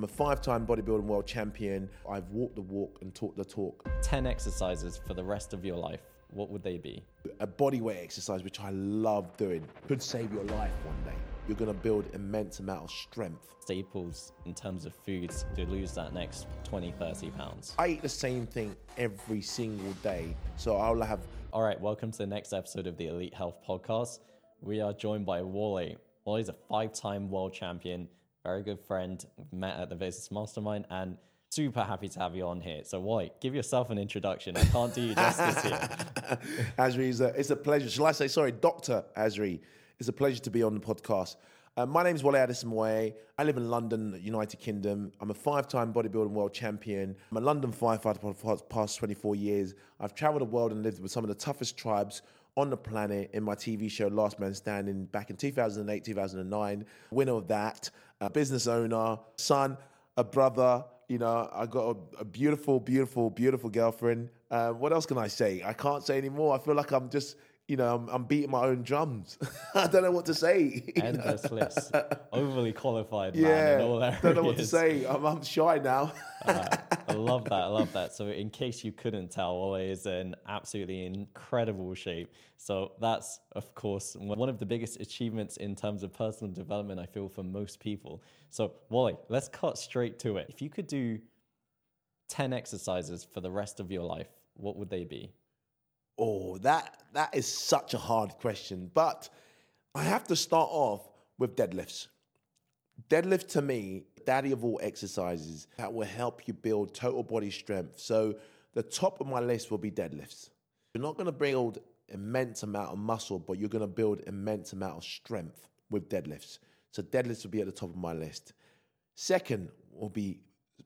I'm a five time bodybuilding world champion. I've walked the walk and talked the talk. 10 exercises for the rest of your life, what would they be? A bodyweight exercise, which I love doing, could save your life one day. You're going to build immense amount of strength. Staples in terms of foods to lose that next 20, 30 pounds. I eat the same thing every single day. So I'll have. All right, welcome to the next episode of the Elite Health Podcast. We are joined by Wole. Wole's a five time world champion, very good friend. Met at the Business Mastermind and super happy to have you on here. So, Wole, give yourself an introduction. I can't do you justice here. Azri, it's a, it's a pleasure. Shall I say, sorry, Dr. Azri, it's a pleasure to be on the podcast. Uh, my name is Wole Adesemoye. I live in London, United Kingdom. I'm a five time bodybuilding world champion. I'm a London firefighter for the past 24 years. I've traveled the world and lived with some of the toughest tribes on the planet in my TV show Last Man Standing back in 2008, 2009. Winner of that, a business owner, son, a brother. You know, I got a, a beautiful, beautiful, beautiful girlfriend. Uh, what else can I say? I can't say anymore. I feel like I'm just you know, I'm, I'm, beating my own drums. I don't know what to say. Endless list. Overly qualified man yeah, in all areas. Don't know what to say. I'm, I'm shy now. uh, I love that. I love that. So, in case you couldn't tell, Wole is in absolutely incredible shape. So, that's, of course, one of the biggest achievements in terms of personal development, I feel, for most people. So, Wole, let's cut straight to it. If you could do 10 exercises for the rest of your life, what would they be? Oh, that that is such a hard question. But I have to start off with deadlifts. Deadlift to me, daddy of all exercises that will help you build total body strength. So the top of my list will be deadlifts. You're not going to build immense amount of muscle, but you're going to build immense amount of strength with deadlifts. So deadlifts will be at the top of my list. Second will be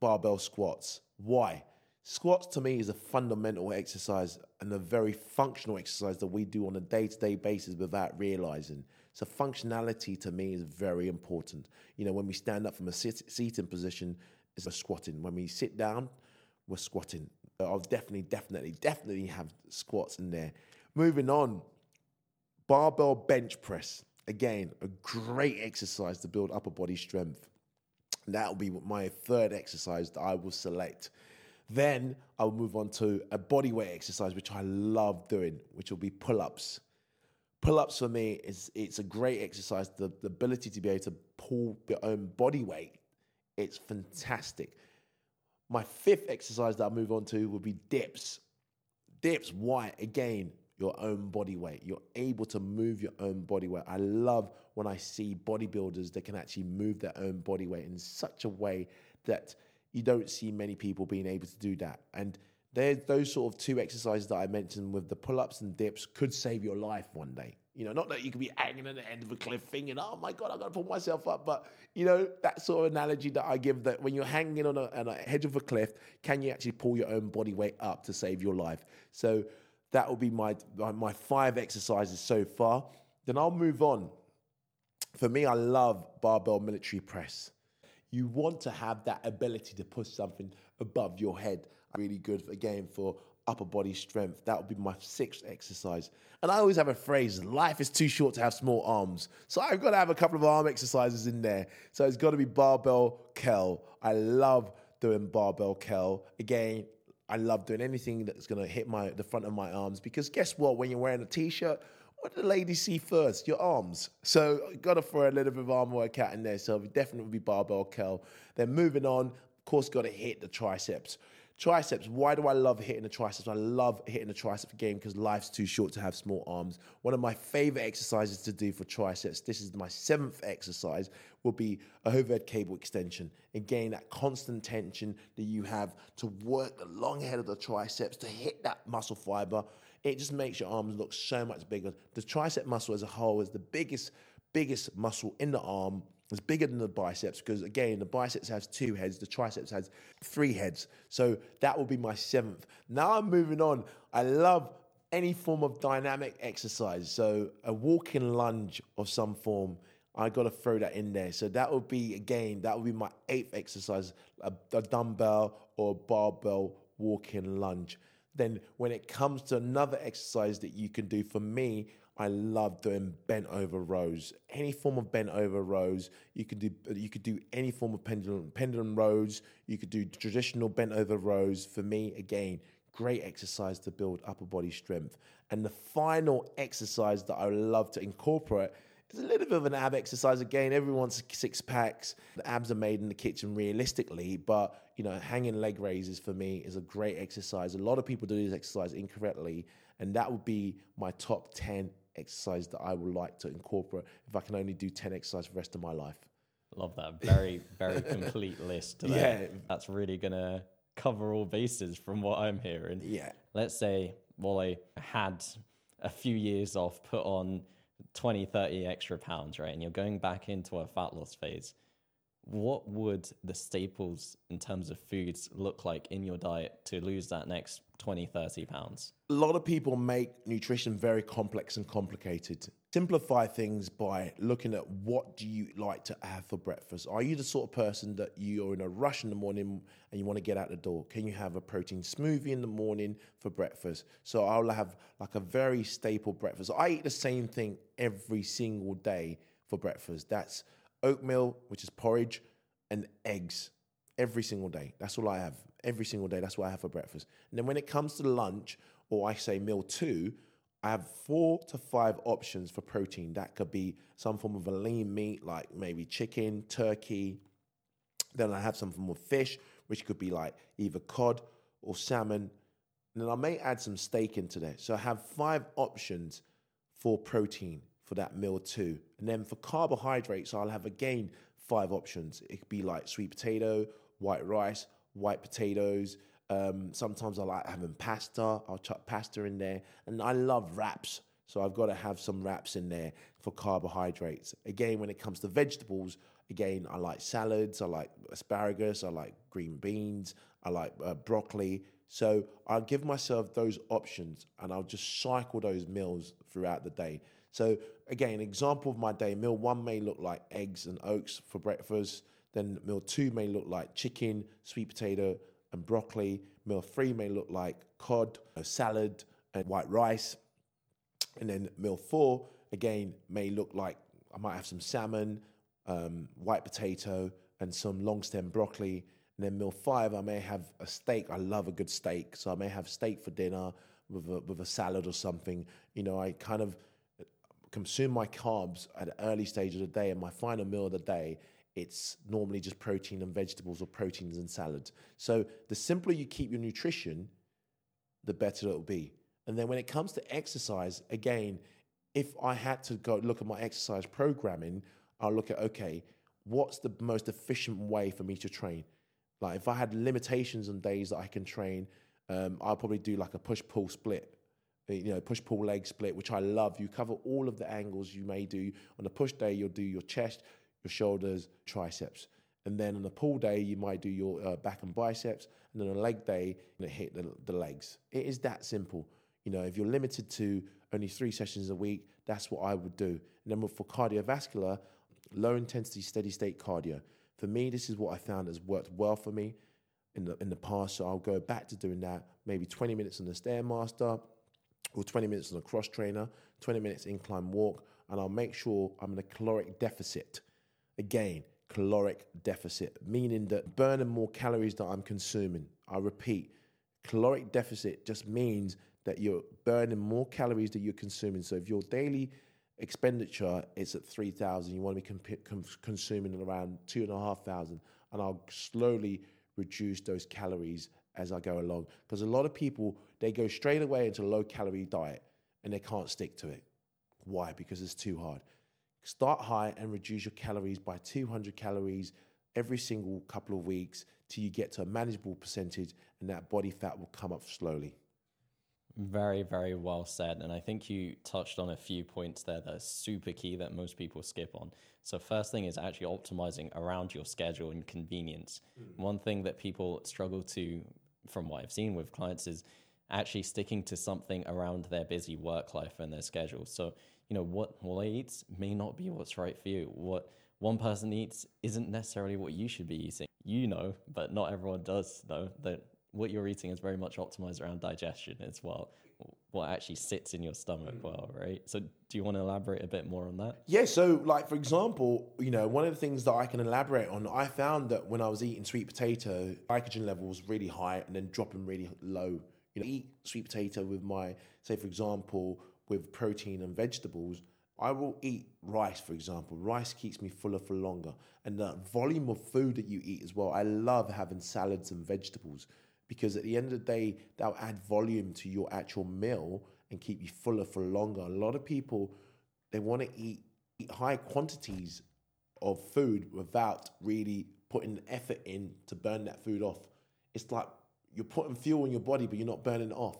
barbell squats. Why? Squats to me is a fundamental exercise and a very functional exercise that we do on a day to day basis without realizing. So, functionality to me is very important. You know, when we stand up from a sit- seating position, it's a squatting. When we sit down, we're squatting. I'll definitely, definitely, definitely have squats in there. Moving on, barbell bench press. Again, a great exercise to build upper body strength. That will be my third exercise that I will select. Then I'll move on to a body weight exercise, which I love doing, which will be pull ups. Pull ups for me is it's a great exercise. The, the ability to be able to pull your own body weight, it's fantastic. My fifth exercise that I'll move on to will be dips. Dips, why? Again, your own body weight. You're able to move your own body weight. I love when I see bodybuilders that can actually move their own body weight in such a way that you don't see many people being able to do that. And there's those sort of two exercises that I mentioned with the pull-ups and dips could save your life one day. You know, not that you could be hanging at the end of a cliff thinking, oh my God, I've gotta pull myself up. But you know, that sort of analogy that I give that when you're hanging on a, on a edge of a cliff, can you actually pull your own body weight up to save your life? So that will be my my five exercises so far. Then I'll move on. For me, I love barbell military press. You want to have that ability to push something above your head. Really good, again, for upper body strength. That would be my sixth exercise. And I always have a phrase life is too short to have small arms. So I've got to have a couple of arm exercises in there. So it's got to be barbell curl. I love doing barbell curl. Again, I love doing anything that's going to hit my the front of my arms because guess what? When you're wearing a t-shirt, what do the ladies see first? Your arms. So got to throw a little bit of arm workout in there. So definitely be barbell curl. Then moving on, of course, got to hit the triceps. Triceps, why do I love hitting the triceps? I love hitting the tricep game because life's too short to have small arms. One of my favorite exercises to do for triceps, this is my seventh exercise, will be a overhead cable extension. Again, that constant tension that you have to work the long head of the triceps to hit that muscle fiber it just makes your arms look so much bigger. The tricep muscle as a whole is the biggest, biggest muscle in the arm. It's bigger than the biceps because again, the biceps has two heads, the triceps has three heads. So that will be my seventh. Now I'm moving on. I love any form of dynamic exercise. So a walking lunge of some form. I got to throw that in there. So that would be again, that would be my eighth exercise: a, a dumbbell or a barbell walking lunge. Then, when it comes to another exercise that you can do, for me, I love doing bent over rows. Any form of bent over rows. You could do you could do any form of pendulum pendulum rows. You could do traditional bent over rows. For me, again, great exercise to build upper body strength. And the final exercise that I love to incorporate is a little bit of an ab exercise. Again, everyone's six packs. The abs are made in the kitchen realistically, but you know, hanging leg raises for me is a great exercise. A lot of people do this exercise incorrectly, and that would be my top 10 exercise that I would like to incorporate if I can only do 10 exercises for the rest of my life. Love that. Very, very complete list. There. Yeah. That's really to cover all bases from what I'm hearing. Yeah. Let's say Wole had a few years off, put on 20, 30 extra pounds, right? And you're going back into a fat loss phase what would the staples in terms of foods look like in your diet to lose that next 20 30 pounds? A lot of people make nutrition very complex and complicated. Simplify things by looking at what do you like to have for breakfast. Are you the sort of person that you're in a rush in the morning and you want to get out the door? Can you have a protein smoothie in the morning for breakfast? So i'll have like a very staple breakfast. I eat the same thing every single day for breakfast. That's oatmeal, which is porridge, and eggs every single day. That's all I have. Every single day. That's what I have for breakfast. And then when it comes to lunch, or I say meal two, I have four to five options for protein. That could be some form of a lean meat, like maybe chicken, turkey. Then I have some form of fish, which could be like either cod or salmon. And then I may add some steak into there. So I have five options for protein for that meal too. And then for carbohydrates, I'll have again five options. It could be like sweet potato, white rice, white potatoes. Um, sometimes I like having pasta. I'll chuck pasta in there. And I love wraps. So I've got to have some wraps in there for carbohydrates. Again, when it comes to vegetables, again, I like salads, I like asparagus, I like green beans, I like uh, broccoli. So I'll give myself those options and I'll just cycle those meals throughout the day. So again, example of my day, meal one may look like eggs and oats for breakfast. Then meal two may look like chicken, sweet potato, and broccoli. Meal three may look like cod, salad, and white rice. And then meal four, again, may look like I might have some salmon, um, white potato, and some long stem broccoli. And then meal five, I may have a steak. I love a good steak. So I may have steak for dinner with a, with a salad or something. You know, I kind of consume my carbs at an early stage of the day and my final meal of the day it's normally just protein and vegetables or proteins and salads so the simpler you keep your nutrition the better it'll be. And then when it comes to exercise again if i had to go look at my exercise programming i'll look at okay what's the most efficient way for me to train? Like if i had limitations on days that i can train um, i'll probably do like a push pull split you know, push pull leg split, which I love. You cover all of the angles you may do. On the push day, you'll do your chest, your shoulders, triceps. And then on the pull day, you might do your uh, back and biceps. And then on a leg day, you know, hit the, the legs. It is that simple. You know, if you're limited to only three sessions a week, that's what I would do. And then for cardiovascular, low intensity, steady state cardio. For me, this is what I found has worked well for me in the in the past. So I'll go back to doing that. Maybe 20 minutes on the stairmaster, or 20 minutes on a cross trainer, 20 minutes incline walk, and I'll make sure I'm in a caloric deficit. Again, caloric deficit, meaning that burning more calories that I'm consuming. I repeat, caloric deficit just means that you're burning more calories that you're consuming. So if your daily expenditure is at 3,000, you want to be comp- com- consuming around 2,500, and I'll slowly reduce those calories as I go along. Because a lot of people, they go straight away into a low calorie diet and they can't stick to it. Why? Because it's too hard. Start high and reduce your calories by 200 calories every single couple of weeks till you get to a manageable percentage and that body fat will come up slowly. Very, very well said. And I think you touched on a few points there that are super key that most people skip on. So, first thing is actually optimizing around your schedule and convenience. Mm. One thing that people struggle to from what I've seen with clients is actually sticking to something around their busy work life and their schedule. So, you know, what Wole eats may not be what's right for you. What one person eats isn't necessarily what you should be eating. You know, but not everyone does know that what you're eating is very much optimized around digestion as well. what actually sits in your stomach mm. well, right? So do you want to elaborate a bit more on that? Yeah, so like for example, you know, one of the things that I can elaborate on, I found that when I was eating sweet potato, glycogen levels really high and then dropping really low. You know, eat sweet potato with my, say for example, with protein and vegetables. I will eat rice, for example. Rice keeps me fuller for longer. And the volume of food that you eat as well. I love having salads and vegetables because at the end of the day, that'll add volume to your actual meal and keep you fuller for longer. A lot of people, they want to eat, eat high quantities of food without really putting the effort in to burn that food off. It's like you're putting fuel in your body, but you're not burning it off.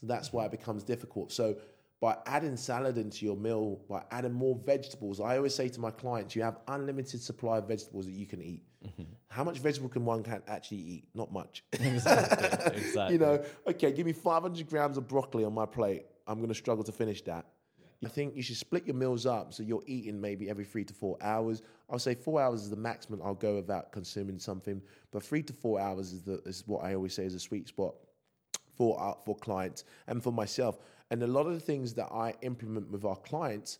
So that's why it becomes difficult. So by adding salad into your meal, by adding more vegetables, I always say to my clients, you have unlimited supply of vegetables that you can eat. Mm-hmm. How much vegetable can one can actually eat? Not much. Exactly. exactly. you know, okay, give me 500 grams of broccoli on my plate. I'm going to struggle to finish that. I think you should split your meals up so you're eating maybe every three to four hours. I'll say four hours is the maximum I'll go without consuming something, but three to four hours is the is what I always say is a sweet spot for uh, for clients and for myself. And a lot of the things that I implement with our clients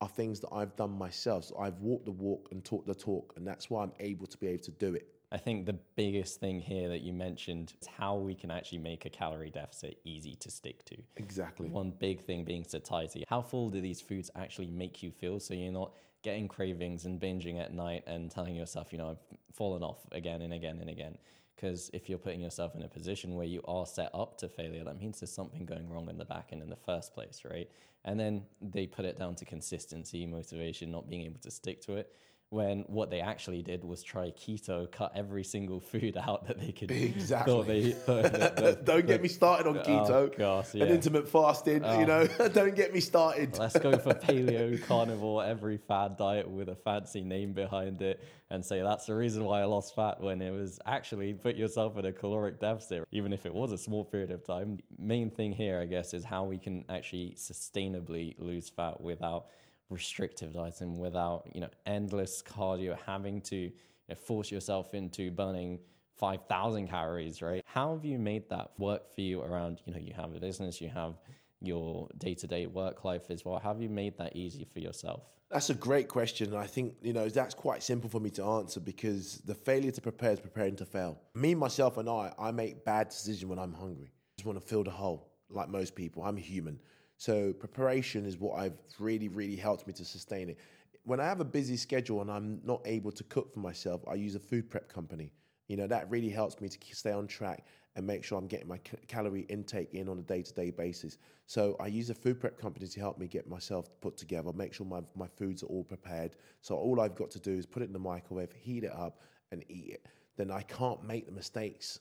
are things that I've done myself. So I've walked the walk and talked the talk, and that's why I'm able to be able to do it. I think the biggest thing here that you mentioned is how we can actually make a calorie deficit easy to stick to. Exactly. One big thing being satiety. How full do these foods actually make you feel so you're not getting cravings and binging at night and telling yourself, you know, I've fallen off again and again and again? Because if you're putting yourself in a position where you are set up to failure, that means there's something going wrong in the back end in the first place, right? And then they put it down to consistency, motivation, not being able to stick to it when what they actually did was try keto, cut every single food out that they could. Exactly. They, the, the, Don't get me started on oh, keto oh gosh, yeah. and intermittent fasting. Oh. You know, don't get me started. Let's go for paleo, carnivore, every fad diet with a fancy name behind it, and say that's the reason why I lost fat when it was actually put yourself in a caloric deficit, even if it was a small period of time. Main thing here, I guess, is how we can actually sustainably lose fat without restrictive dieting without you know endless cardio having to you know, force yourself into burning 5000 calories right? How have you made that work for you around you know you have a business you have your day-to-day work life as well? How have you made that easy for yourself? That's a great question i think you know that's quite simple for me to answer because the failure to prepare is preparing to fail. Me myself and i i make bad decisions when i'm hungry. I just want to fill the hole like most people. I'm human so preparation is what I've really, really helped me to sustain it. When I have a busy schedule and I'm not able to cook for myself, I use a food prep company. You know, that really helps me to stay on track and make sure I'm getting my calorie intake in on a day to day basis. So I use a food prep company to help me get myself put together, make sure my, my foods are all prepared. So all I've got to do is put it in the microwave, heat it up, and eat it. Then I can't make the mistakes.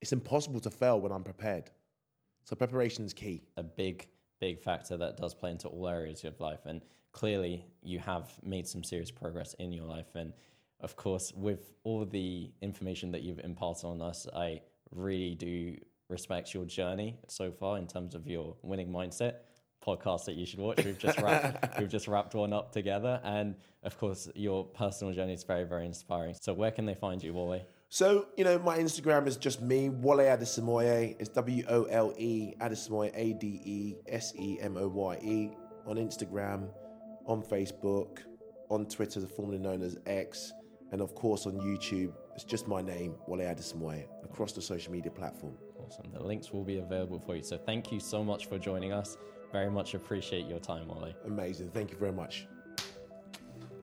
It's impossible to fail when I'm prepared. So preparation is key. A big big factor that does play into all areas of life. And clearly, you have made some serious progress in your life. And of course, with all the information that you've imparted on us, I really do respect your journey so far in terms of your winning mindset podcast that you should watch. We've just wrapped, we've just wrapped one up together, and of course, your personal journey is very, very inspiring. So, where can they find you, Wole? So, you know, my Instagram is just me, Wole Adesemoye. It's W O L E Adesemoye, A D E S E M O Y E, on Instagram, on Facebook, on Twitter, the formerly known as X, and of course on YouTube. It's just my name, Wole Adesemoye, across the social media platform. Awesome. The links will be available for you. So, thank you so much for joining us. Very much appreciate your time, Wole. Amazing. Thank you very much.